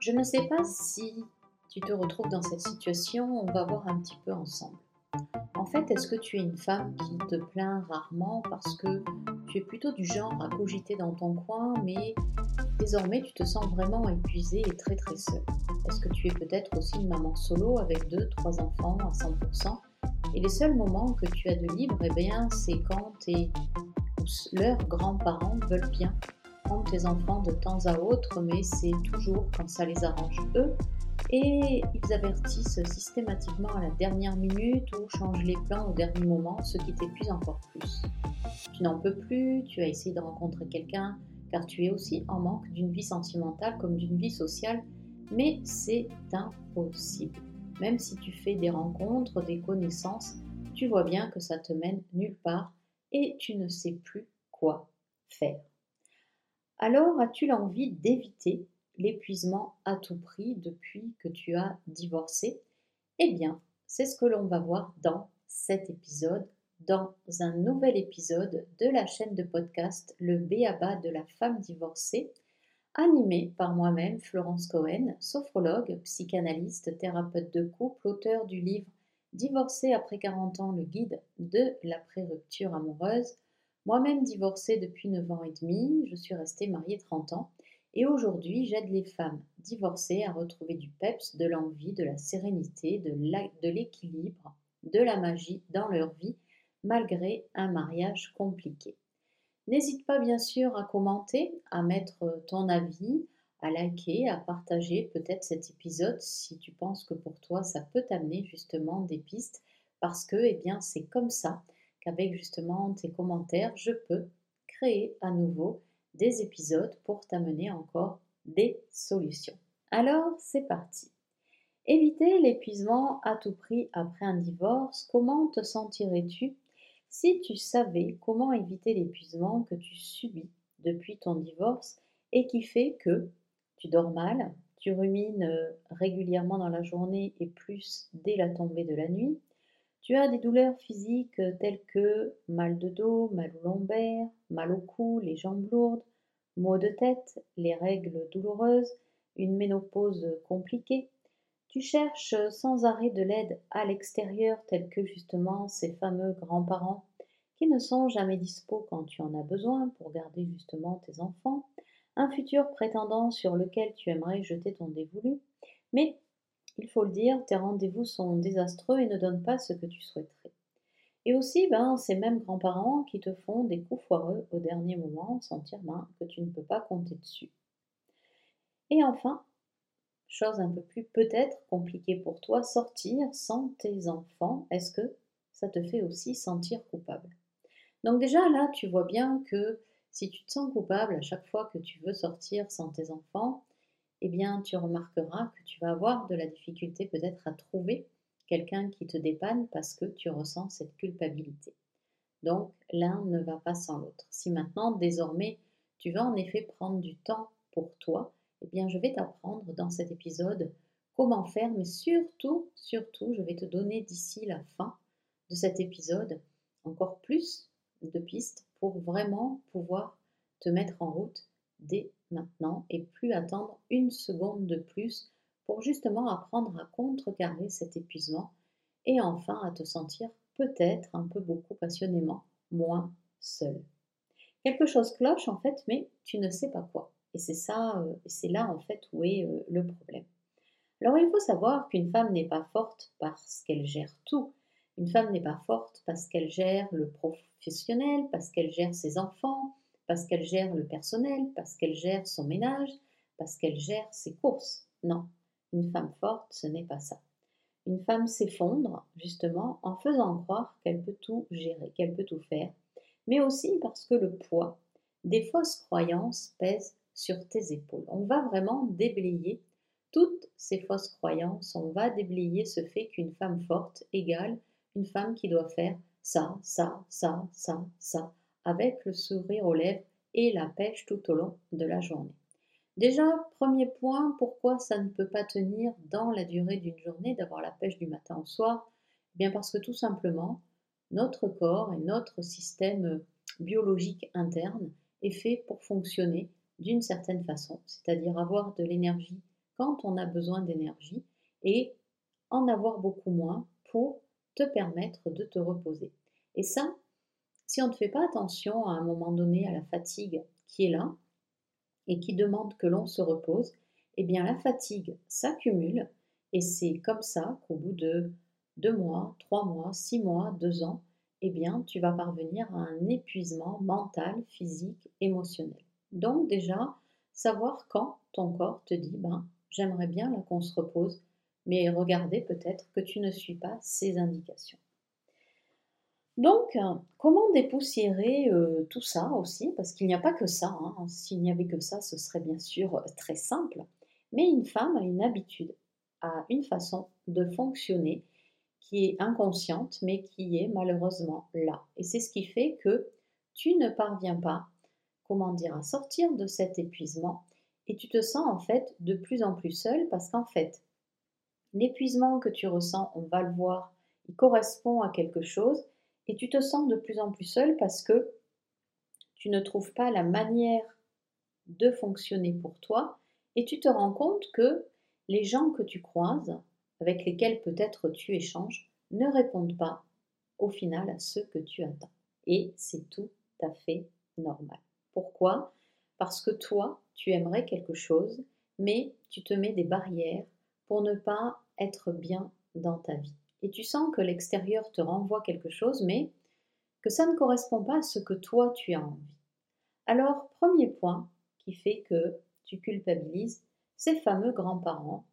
Je ne sais pas si tu te retrouves dans cette situation, on va voir un petit peu ensemble. En fait, est-ce que tu es une femme qui te plaint rarement parce que tu es plutôt du genre à cogiter dans ton coin, mais désormais tu te sens vraiment épuisée et très très seule? Est-ce que tu es peut-être aussi une maman solo avec deux, trois enfants à 100% et les seuls moments que tu as de libre, eh bien, c'est quand tes, leurs grands-parents veulent bien tes enfants de temps à autre, mais c'est toujours quand ça les arrange eux et ils avertissent systématiquement à la dernière minute ou changent les plans au dernier moment, ce qui t'épuise encore plus. Tu n'en peux plus, tu as essayé de rencontrer quelqu'un car tu es aussi en manque d'une vie sentimentale comme d'une vie sociale, mais c'est impossible. Même si tu fais des rencontres, des connaissances, tu vois bien que ça te mène nulle part et tu ne sais plus quoi faire. Alors as-tu l'envie d'éviter l'épuisement à tout prix depuis que tu as divorcé? Eh bien, c'est ce que l'on va voir dans cet épisode, dans un nouvel épisode de la chaîne de podcast Le Béaba de la femme divorcée, animé par moi-même, Florence Cohen, sophrologue, psychanalyste, thérapeute de couple, auteur du livre Divorcé après 40 ans, le guide de la pré-rupture amoureuse. Moi-même divorcée depuis 9 ans et demi, je suis restée mariée 30 ans et aujourd'hui, j'aide les femmes divorcées à retrouver du peps, de l'envie, de la sérénité, de l'équilibre, de la magie dans leur vie, malgré un mariage compliqué. N'hésite pas bien sûr à commenter, à mettre ton avis, à liker, à partager peut-être cet épisode si tu penses que pour toi ça peut t'amener justement des pistes parce que eh bien c'est comme ça qu'avec justement tes commentaires je peux créer à nouveau des épisodes pour t'amener encore des solutions. Alors, c'est parti. Éviter l'épuisement à tout prix après un divorce, comment te sentirais-tu si tu savais comment éviter l'épuisement que tu subis depuis ton divorce et qui fait que tu dors mal, tu rumines euh, régulièrement dans la journée et plus dès la tombée de la nuit, tu as des douleurs physiques telles que mal de dos, mal au lombaire, mal au cou, les jambes lourdes, maux de tête, les règles douloureuses, une ménopause compliquée. Tu cherches sans arrêt de l'aide à l'extérieur, tels que justement ces fameux grands-parents qui ne sont jamais dispo quand tu en as besoin pour garder justement tes enfants, un futur prétendant sur lequel tu aimerais jeter ton dévolu, mais il faut le dire, tes rendez-vous sont désastreux et ne donnent pas ce que tu souhaiterais. Et aussi, ben, ces mêmes grands-parents qui te font des coups foireux au dernier moment, sentir ben, que tu ne peux pas compter dessus. Et enfin, chose un peu plus peut-être compliquée pour toi, sortir sans tes enfants, est-ce que ça te fait aussi sentir coupable? Donc déjà là, tu vois bien que si tu te sens coupable à chaque fois que tu veux sortir sans tes enfants, eh bien, tu remarqueras que tu vas avoir de la difficulté peut-être à trouver quelqu'un qui te dépanne parce que tu ressens cette culpabilité. Donc, l'un ne va pas sans l'autre. Si maintenant, désormais, tu vas en effet prendre du temps pour toi, eh bien, je vais t'apprendre dans cet épisode comment faire, mais surtout, surtout, je vais te donner d'ici la fin de cet épisode encore plus de pistes pour vraiment pouvoir te mettre en route dès maintenant et plus attendre une seconde de plus pour justement apprendre à contrecarrer cet épuisement et enfin à te sentir peut-être un peu beaucoup passionnément moins seul. Quelque chose cloche en fait, mais tu ne sais pas quoi. Et c'est ça, euh, c'est là en fait où est euh, le problème. Alors il faut savoir qu'une femme n'est pas forte parce qu'elle gère tout. Une femme n'est pas forte parce qu'elle gère le professionnel, parce qu'elle gère ses enfants, parce qu'elle gère le personnel, parce qu'elle gère son ménage, parce qu'elle gère ses courses. Non, une femme forte, ce n'est pas ça. Une femme s'effondre justement en faisant croire qu'elle peut tout gérer, qu'elle peut tout faire, mais aussi parce que le poids des fausses croyances pèse sur tes épaules. On va vraiment déblayer toutes ces fausses croyances, on va déblayer ce fait qu'une femme forte égale une femme qui doit faire ça, ça, ça, ça, ça, avec le sourire aux lèvres et la pêche tout au long de la journée. Déjà, premier point, pourquoi ça ne peut pas tenir dans la durée d'une journée d'avoir la pêche du matin au soir? Eh Bien parce que tout simplement, notre corps et notre système biologique interne est fait pour fonctionner d'une certaine façon, c'est-à-dire avoir de l'énergie quand on a besoin d'énergie et en avoir beaucoup moins pour te permettre de te reposer. Et ça, si on ne fait pas attention à un moment donné à la fatigue qui est là et qui demande que l'on se repose, eh bien la fatigue s'accumule et c'est comme ça qu'au bout de deux mois, trois mois, six mois, deux ans, eh bien tu vas parvenir à un épuisement mental, physique, émotionnel. Donc déjà, savoir quand ton corps te dit, ben, j'aimerais bien qu'on se repose, mais regardez peut-être que tu ne suis pas ces indications. Donc, comment dépoussiérer euh, tout ça aussi? Parce qu'il n'y a pas que ça. Hein. S'il n'y avait que ça, ce serait bien sûr très simple. Mais une femme a une habitude, a une façon de fonctionner qui est inconsciente, mais qui est malheureusement là. Et c'est ce qui fait que tu ne parviens pas, comment dire, à sortir de cet épuisement et tu te sens en fait de plus en plus seul parce qu'en fait, l'épuisement que tu ressens, on va le voir, il correspond à quelque chose et tu te sens de plus en plus seul parce que tu ne trouves pas la manière de fonctionner pour toi et tu te rends compte que les gens que tu croises, avec lesquels peut-être tu échanges, ne répondent pas au final à ce que tu attends. Et c'est tout à fait normal. Pourquoi? Parce que toi, tu aimerais quelque chose, mais tu te mets des barrières pour ne pas être bien dans ta vie. Et tu sens que l'extérieur te renvoie quelque chose, mais que ça ne correspond pas à ce que toi tu as envie. Alors, premier point qui fait que tu culpabilises, ces fameux grands-parents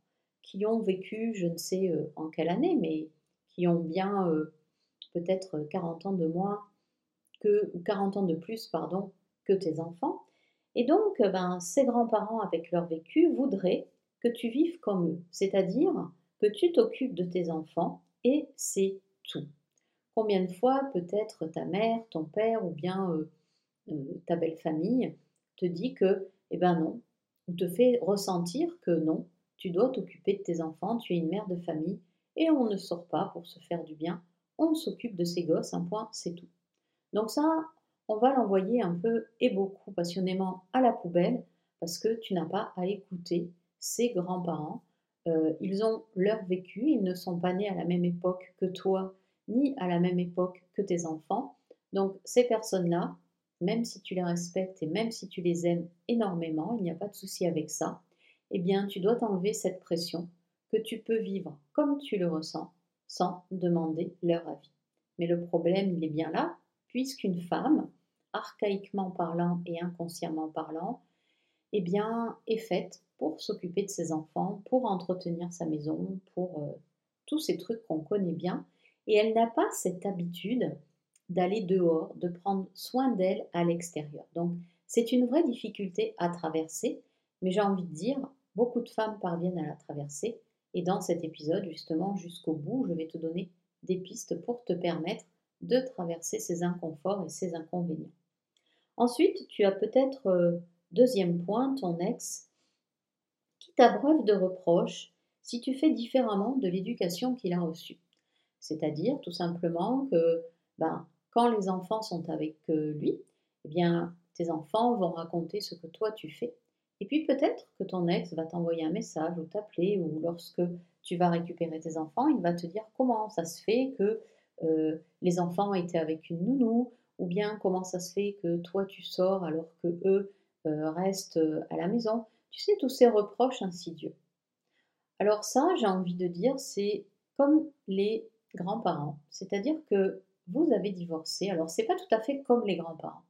qui ont vécu, je ne sais euh, en quelle année, mais qui ont bien euh, peut-être 40 ans de moins que, ou 40 ans de plus, pardon, que tes enfants. Et donc, ben, ces grands-parents, avec leur vécu, voudraient que tu vives comme eux, c'est-à-dire que tu t'occupes de tes enfants et c'est tout. Combien de fois peut-être ta mère, ton père ou bien euh, ta belle famille te dit que, eh ben non, ou te fait ressentir que non, tu dois t'occuper de tes enfants, tu es une mère de famille, et on ne sort pas pour se faire du bien, on s'occupe de ses gosses, un point, c'est tout. Donc ça, on va l'envoyer un peu et beaucoup passionnément à la poubelle, parce que tu n'as pas à écouter ses grands-parents. Euh, ils ont leur vécu, ils ne sont pas nés à la même époque que toi, ni à la même époque que tes enfants. Donc ces personnes-là, même si tu les respectes et même si tu les aimes énormément, il n'y a pas de souci avec ça, eh bien tu dois t'enlever cette pression que tu peux vivre comme tu le ressens sans demander leur avis. Mais le problème, il est bien là, puisqu'une femme, archaïquement parlant et inconsciemment parlant, eh bien, est faite pour s'occuper de ses enfants, pour entretenir sa maison, pour euh, tous ces trucs qu'on connaît bien. Et elle n'a pas cette habitude d'aller dehors, de prendre soin d'elle à l'extérieur. Donc c'est une vraie difficulté à traverser, mais j'ai envie de dire, beaucoup de femmes parviennent à la traverser. Et dans cet épisode, justement, jusqu'au bout, je vais te donner des pistes pour te permettre de traverser ces inconforts et ces inconvénients. Ensuite, tu as peut-être, euh, deuxième point, ton ex qui t'abreuve de reproches si tu fais différemment de l'éducation qu'il a reçue. C'est-à-dire tout simplement que ben, quand les enfants sont avec euh, lui, eh bien, tes enfants vont raconter ce que toi tu fais. Et puis peut-être que ton ex va t'envoyer un message ou t'appeler, ou lorsque tu vas récupérer tes enfants, il va te dire comment ça se fait que euh, les enfants étaient avec une nounou, ou bien comment ça se fait que toi tu sors alors que eux euh, restent à la maison. Tu sais, tous ces reproches insidieux. Alors ça, j'ai envie de dire, c'est comme les grands-parents. C'est-à-dire que vous avez divorcé. Alors, c'est pas tout à fait comme les grands-parents.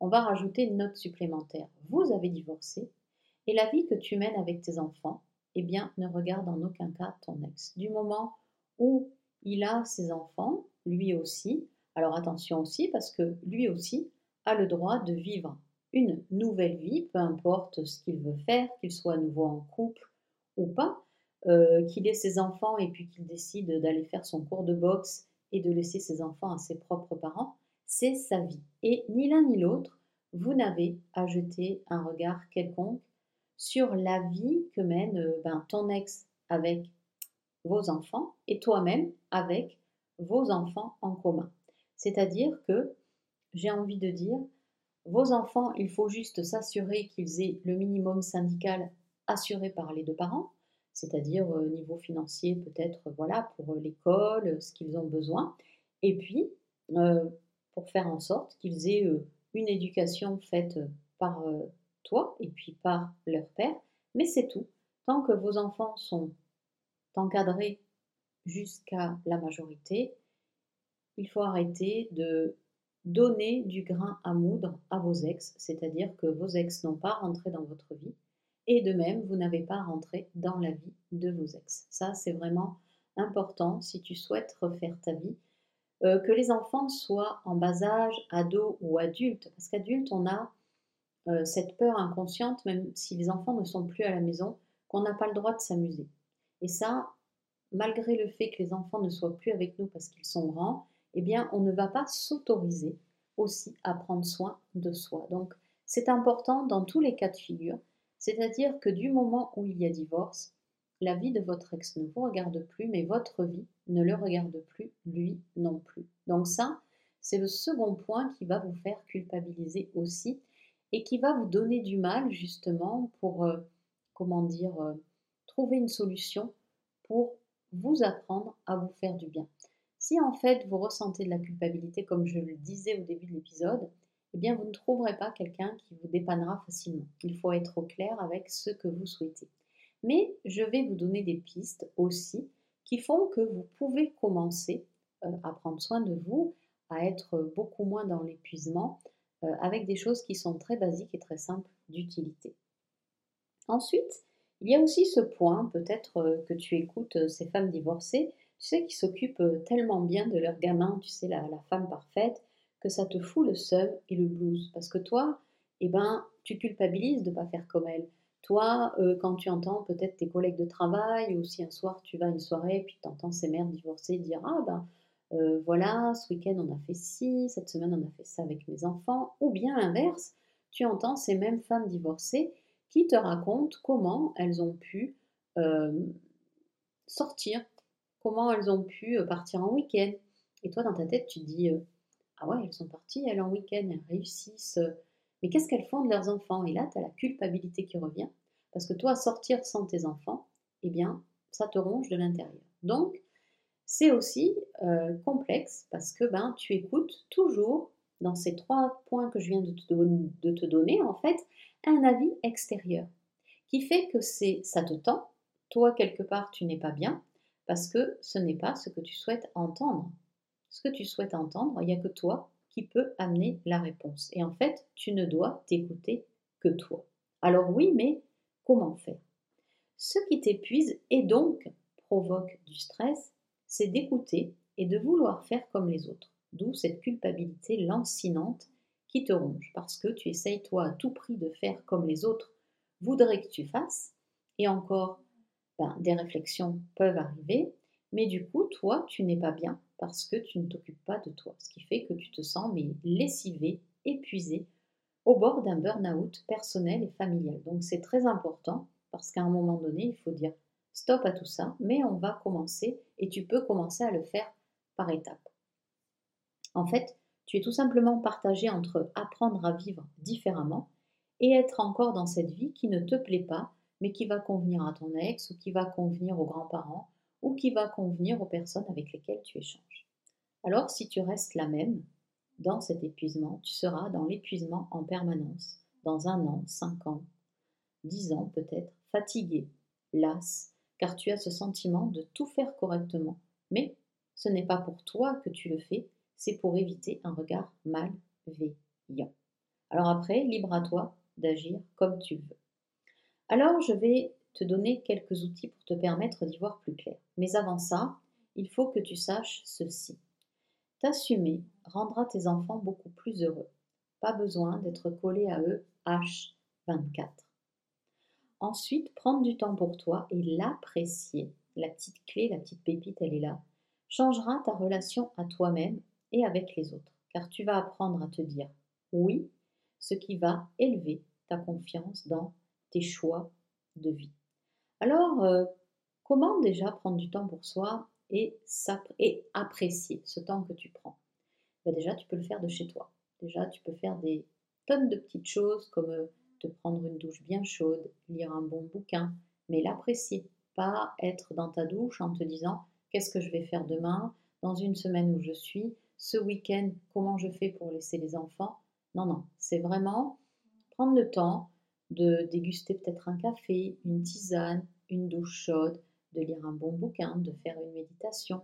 On va rajouter une note supplémentaire. Vous avez divorcé et la vie que tu mènes avec tes enfants, eh bien, ne regarde en aucun cas ton ex. Du moment où il a ses enfants, lui aussi, alors attention aussi parce que lui aussi a le droit de vivre une nouvelle vie, peu importe ce qu'il veut faire, qu'il soit à nouveau en couple ou pas, euh, qu'il ait ses enfants et puis qu'il décide d'aller faire son cours de boxe et de laisser ses enfants à ses propres parents, c'est sa vie. Et ni l'un ni l'autre, vous n'avez à jeter un regard quelconque sur la vie que mène euh, ben, ton ex avec vos enfants et toi-même avec vos enfants en commun. C'est-à-dire que, j'ai envie de dire, vos enfants, il faut juste s'assurer qu'ils aient le minimum syndical assuré par les deux parents, c'est-à-dire au niveau financier peut-être voilà pour l'école, ce qu'ils ont besoin, et puis pour faire en sorte qu'ils aient une éducation faite par toi et puis par leur père, mais c'est tout. Tant que vos enfants sont encadrés jusqu'à la majorité, il faut arrêter de donner du grain à moudre à vos ex, c'est-à-dire que vos ex n'ont pas rentré dans votre vie, et de même, vous n'avez pas rentré dans la vie de vos ex. Ça, c'est vraiment important si tu souhaites refaire ta vie. Euh, que les enfants soient en bas âge, ados ou adultes, parce qu'adultes, on a euh, cette peur inconsciente, même si les enfants ne sont plus à la maison, qu'on n'a pas le droit de s'amuser. Et ça, malgré le fait que les enfants ne soient plus avec nous parce qu'ils sont grands, eh bien, on ne va pas s'autoriser aussi à prendre soin de soi. Donc, c'est important dans tous les cas de figure, c'est-à-dire que du moment où il y a divorce, la vie de votre ex ne vous regarde plus, mais votre vie ne le regarde plus, lui non plus. Donc ça, c'est le second point qui va vous faire culpabiliser aussi et qui va vous donner du mal justement pour, euh, comment dire, euh, trouver une solution pour vous apprendre à vous faire du bien. Si en fait vous ressentez de la culpabilité, comme je le disais au début de l'épisode, eh bien vous ne trouverez pas quelqu'un qui vous dépannera facilement. Il faut être au clair avec ce que vous souhaitez. Mais je vais vous donner des pistes aussi qui font que vous pouvez commencer euh, à prendre soin de vous, à être beaucoup moins dans l'épuisement, euh, avec des choses qui sont très basiques et très simples d'utilité. Ensuite, il y a aussi ce point, peut-être euh, que tu écoutes ces femmes divorcées, tu sais, qui s'occupent tellement bien de leur gamin, tu sais, la, femme parfaite, que ça te fout le seum et le blues. Parce que toi, eh ben, tu culpabilises de ne pas faire comme elle. Toi, quand tu entends peut-être tes collègues de travail, ou si un soir tu vas à une soirée, puis tu entends ces mères divorcées dire Ah ben, euh, voilà, ce week-end on a fait ci, cette semaine on a fait ça avec mes enfants, ou bien l'inverse, tu entends ces mêmes femmes divorcées qui te racontent comment elles ont pu euh, sortir, comment elles ont pu euh, partir en week-end. Et toi dans ta tête tu te dis ah ouais elles sont parties elles en week-end, elles réussissent, mais qu'est-ce qu'elles font de leurs enfants? Et là tu as la culpabilité qui revient. Parce que toi sortir sans tes enfants, eh bien ça te ronge de l'intérieur. Donc c'est aussi euh, complexe parce que ben, tu écoutes toujours dans ces trois points que je viens de te, donner, en fait, un avis extérieur qui fait que c'est ça te tend, toi quelque part tu n'es pas bien parce que ce n'est pas ce que tu souhaites entendre. Ce que tu souhaites entendre, il n'y a que toi qui peux amener la réponse. Et en fait, tu ne dois t'écouter que toi. Alors oui, mais comment faire? Ce qui t'épuise et donc provoque du stress, c'est d'écouter et de vouloir faire comme les autres. D'où cette culpabilité lancinante qui te ronge, parce que tu essayes toi à tout prix de faire comme les autres voudraient que tu fasses, et encore, ben, des réflexions peuvent arriver, mais du coup, toi, tu n'es pas bien parce que tu ne t'occupes pas de toi, ce qui fait que tu te sens mais lessivé, épuisé, au bord d'un burn-out personnel et familial. Donc c'est très important parce qu'à un moment donné, il faut dire stop à tout ça, mais on va commencer et tu peux commencer à le faire par étapes. En fait, tu es tout simplement partagé entre apprendre à vivre différemment et être encore dans cette vie qui ne te plaît pas, mais qui va convenir à ton ex ou qui va convenir aux grands-parents ou qui va convenir aux personnes avec lesquelles tu échanges. Alors, si tu restes la même dans cet épuisement, tu seras dans l'épuisement en permanence, dans un an, cinq ans, dix ans peut-être, fatigué, las, car tu as ce sentiment de tout faire correctement. Mais ce n'est pas pour toi que tu le fais, c'est pour éviter un regard malveillant. Alors après, libre à toi d'agir comme tu veux. Alors je vais te donner quelques outils pour te permettre d'y voir plus clair. Mais avant ça, il faut que tu saches ceci. T'assumer rendra tes enfants beaucoup plus heureux. Pas besoin d'être collé à eux H24. Ensuite, prendre du temps pour toi et l'apprécier. La petite clé, la petite pépite, elle est là. Changera ta relation à toi-même et avec les autres, car tu vas apprendre à te dire oui, ce qui va élever ta confiance dans tes choix de vie. Alors, euh, comment déjà prendre du temps pour soi et, et apprécier ce temps que tu prends? Ben Déjà, tu peux le faire de chez toi. Déjà, tu peux faire des tonnes de petites choses comme euh, te prendre une douche bien chaude, lire un bon bouquin, mais l'apprécier, pas être dans ta douche en te disant qu'est-ce que je vais faire demain, dans une semaine où je suis, ce week-end, comment je fais pour laisser les enfants? Non, non, c'est vraiment prendre le temps de déguster peut-être un café, une tisane, une douche chaude, de lire un bon bouquin, de faire une méditation.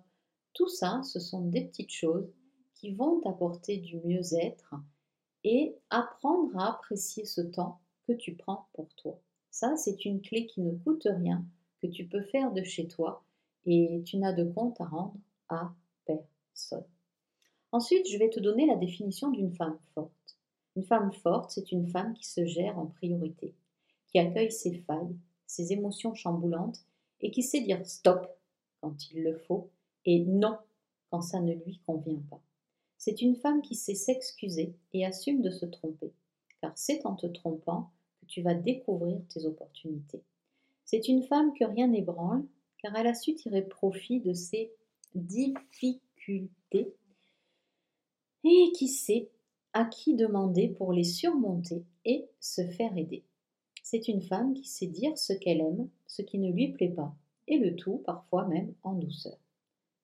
Tout ça, ce sont des petites choses qui vont t'apporter du mieux-être et apprendre à apprécier ce temps que tu prends pour toi. Ça, c'est une clé qui ne coûte rien, que tu peux faire de chez toi et tu n'as de compte à rendre à personne. Ensuite, je vais te donner la définition d'une femme forte. Une femme forte, c'est une femme qui se gère en priorité, qui accueille ses failles, ses émotions chamboulantes et qui sait dire stop quand il le faut et non quand ça ne lui convient pas. C'est une femme qui sait s'excuser et assume de se tromper, car c'est en te trompant que tu vas découvrir tes opportunités. C'est une femme que rien n'ébranle, car elle a su tirer profit de ses difficultés et qui sait à qui demander pour les surmonter et se faire aider. C'est une femme qui sait dire ce qu'elle aime, ce qui ne lui plaît pas, et le tout parfois même en douceur.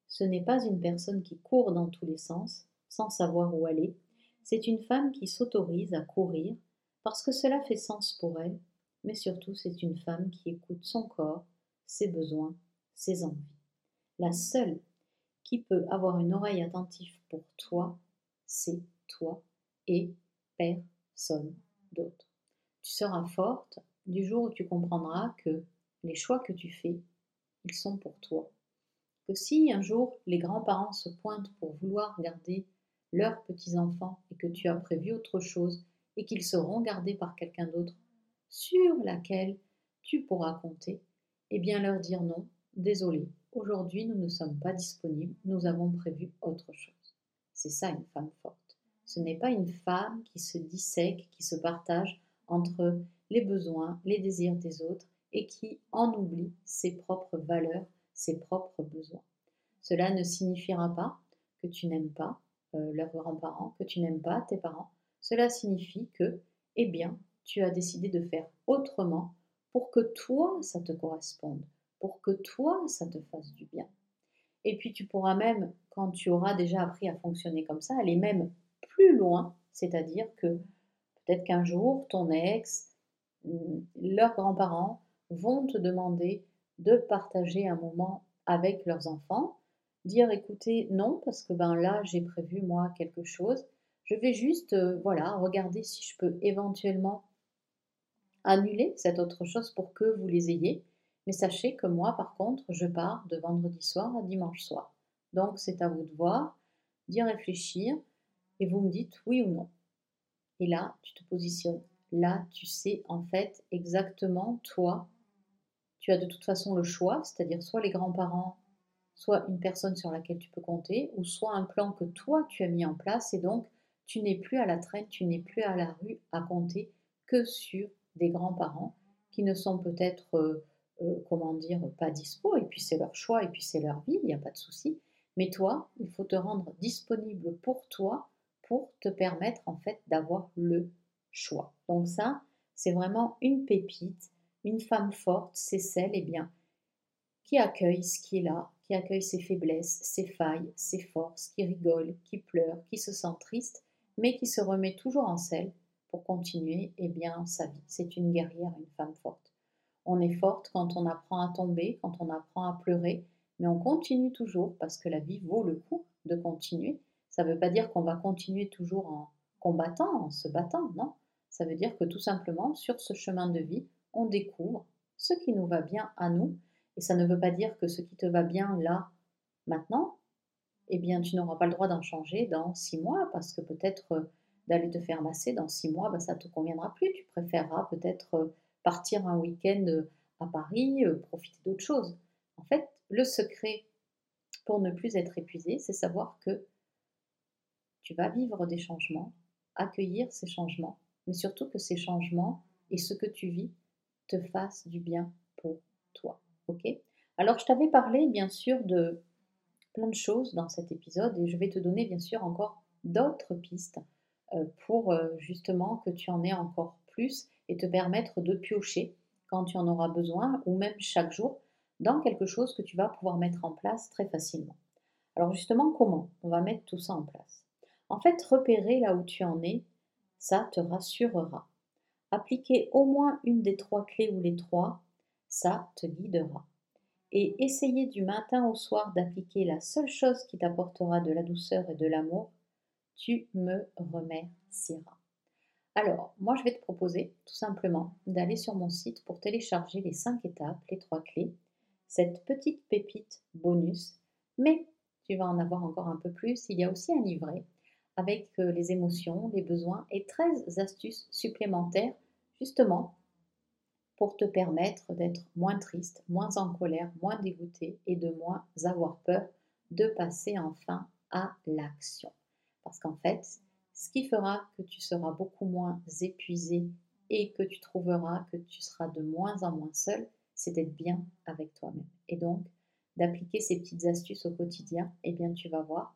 Ce n'est pas une personne qui court dans tous les sens, sans savoir où aller, c'est une femme qui s'autorise à courir parce que cela fait sens pour elle, mais surtout c'est une femme qui écoute son corps, ses besoins, ses envies. La seule qui peut avoir une oreille attentive pour toi, c'est toi et personne d'autre. Tu seras forte du jour où tu comprendras que les choix que tu fais, ils sont pour toi. Que si un jour les grands-parents se pointent pour vouloir garder leurs petits-enfants et que tu as prévu autre chose et qu'ils seront gardés par quelqu'un d'autre sur laquelle tu pourras compter, eh bien leur dire non, désolé, aujourd'hui nous ne sommes pas disponibles, nous avons prévu autre chose. C'est ça une femme forte. Ce n'est pas une femme qui se dissèque, qui se partage entre les besoins, les désirs des autres et qui en oublie ses propres valeurs, ses propres besoins. Cela ne signifiera pas que tu n'aimes pas euh, leurs grands-parents, que tu n'aimes pas tes parents. Cela signifie que, eh bien, tu as décidé de faire autrement pour que toi, ça te corresponde, pour que toi, ça te fasse du bien. Et puis tu pourras même, quand tu auras déjà appris à fonctionner comme ça, aller même loin, c'est-à-dire que peut-être qu'un jour, ton ex, mm, leurs grands-parents vont te demander de partager un moment avec leurs enfants, dire écoutez, non, parce que ben là, j'ai prévu moi quelque chose. Je vais juste, euh, voilà, regarder si je peux éventuellement annuler cette autre chose pour que vous les ayez. Mais sachez que moi, par contre, je pars de vendredi soir à dimanche soir. Donc, c'est à vous de voir, d'y réfléchir et vous me dites oui ou non. Et là, tu te positionnes. Là, tu sais en fait exactement, toi, tu as de toute façon le choix, c'est-à-dire soit les grands-parents, soit une personne sur laquelle tu peux compter, ou soit un plan que toi, tu as mis en place, et donc tu n'es plus à la traîne, tu n'es plus à la rue à compter que sur des grands-parents qui ne sont peut-être, euh, euh, comment dire, pas dispo, et puis c'est leur choix, et puis c'est leur vie, il n'y a pas de souci. Mais toi, il faut te rendre disponible pour toi pour te permettre en fait d'avoir le choix. Donc ça, c'est vraiment une pépite, une femme forte, c'est celle eh bien qui accueille ce qui est là, qui accueille ses faiblesses, ses failles, ses forces, qui rigole, qui pleure, qui se sent triste, mais qui se remet toujours en selle pour continuer eh bien sa vie. C'est une guerrière, une femme forte. On est forte quand on apprend à tomber, quand on apprend à pleurer, mais on continue toujours parce que la vie vaut le coup de continuer ça ne veut pas dire qu'on va continuer toujours en combattant, en se battant, non. Ça veut dire que tout simplement, sur ce chemin de vie, on découvre ce qui nous va bien à nous. Et ça ne veut pas dire que ce qui te va bien là, maintenant, eh bien, tu n'auras pas le droit d'en changer dans six mois, parce que peut-être euh, d'aller te faire masser dans six mois, ben, ça ne te conviendra plus. Tu préféreras peut-être euh, partir un week-end euh, à Paris, profiter d'autre chose. En fait, le secret pour ne plus être épuisé, c'est savoir que tu vas vivre des changements, accueillir ces changements, mais surtout que ces changements et ce que tu vis te fassent du bien pour toi. Ok? Alors, je t'avais parlé bien sûr de plein de choses dans cet épisode et je vais te donner bien sûr encore d'autres pistes euh, pour euh, justement que tu en aies encore plus et te permettre de piocher quand tu en auras besoin ou même chaque jour dans quelque chose que tu vas pouvoir mettre en place très facilement. Alors justement, comment on va mettre tout ça en place? En fait, repérer là où tu en es, ça te rassurera. Appliquer au moins une des trois clés ou les trois, ça te guidera. Et essayer du matin au soir d'appliquer la seule chose qui t'apportera de la douceur et de l'amour, tu me remercieras. Alors, moi, je vais te proposer tout simplement d'aller sur mon site pour télécharger les cinq étapes, les trois clés, cette petite pépite bonus, mais tu vas en avoir encore un peu plus. Il y a aussi un livret avec euh, les émotions, les besoins et 13 astuces supplémentaires, justement, pour te permettre d'être moins triste, moins en colère, moins dégoûté et de moins avoir peur de passer enfin à l'action. Parce qu'en fait, ce qui fera que tu seras beaucoup moins épuisé et que tu trouveras que tu seras de moins en moins seul, c'est d'être bien avec toi-même. Et donc, d'appliquer ces petites astuces au quotidien, eh bien, tu vas voir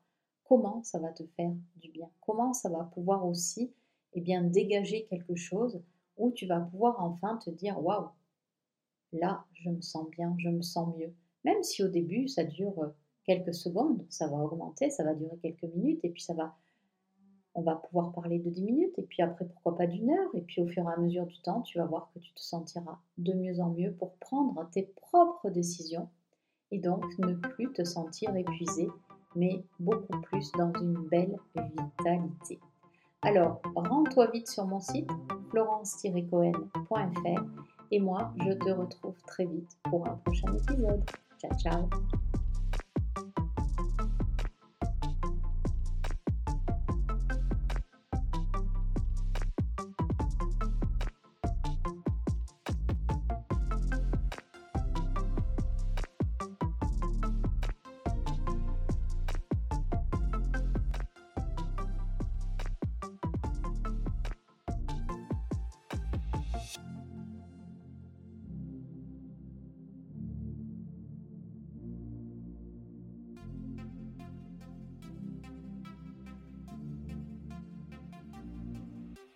comment ça va te faire du bien, comment ça va pouvoir aussi eh bien, dégager quelque chose où tu vas pouvoir enfin te dire waouh, là, je me sens bien, je me sens mieux. Même si au début, ça dure euh, quelques secondes, ça va augmenter, ça va durer quelques minutes, et puis ça va on va pouvoir parler de 10 minutes, et puis après, pourquoi pas d'une heure, et puis au fur et à mesure du temps, tu vas voir que tu te sentiras de mieux en mieux pour prendre tes propres décisions, et donc ne plus te sentir épuisé, mais beaucoup plus dans une belle vitalité. Alors, rends-toi vite sur mon site florence-cohen.fr et moi, je te retrouve très vite pour un prochain épisode. Ciao, ciao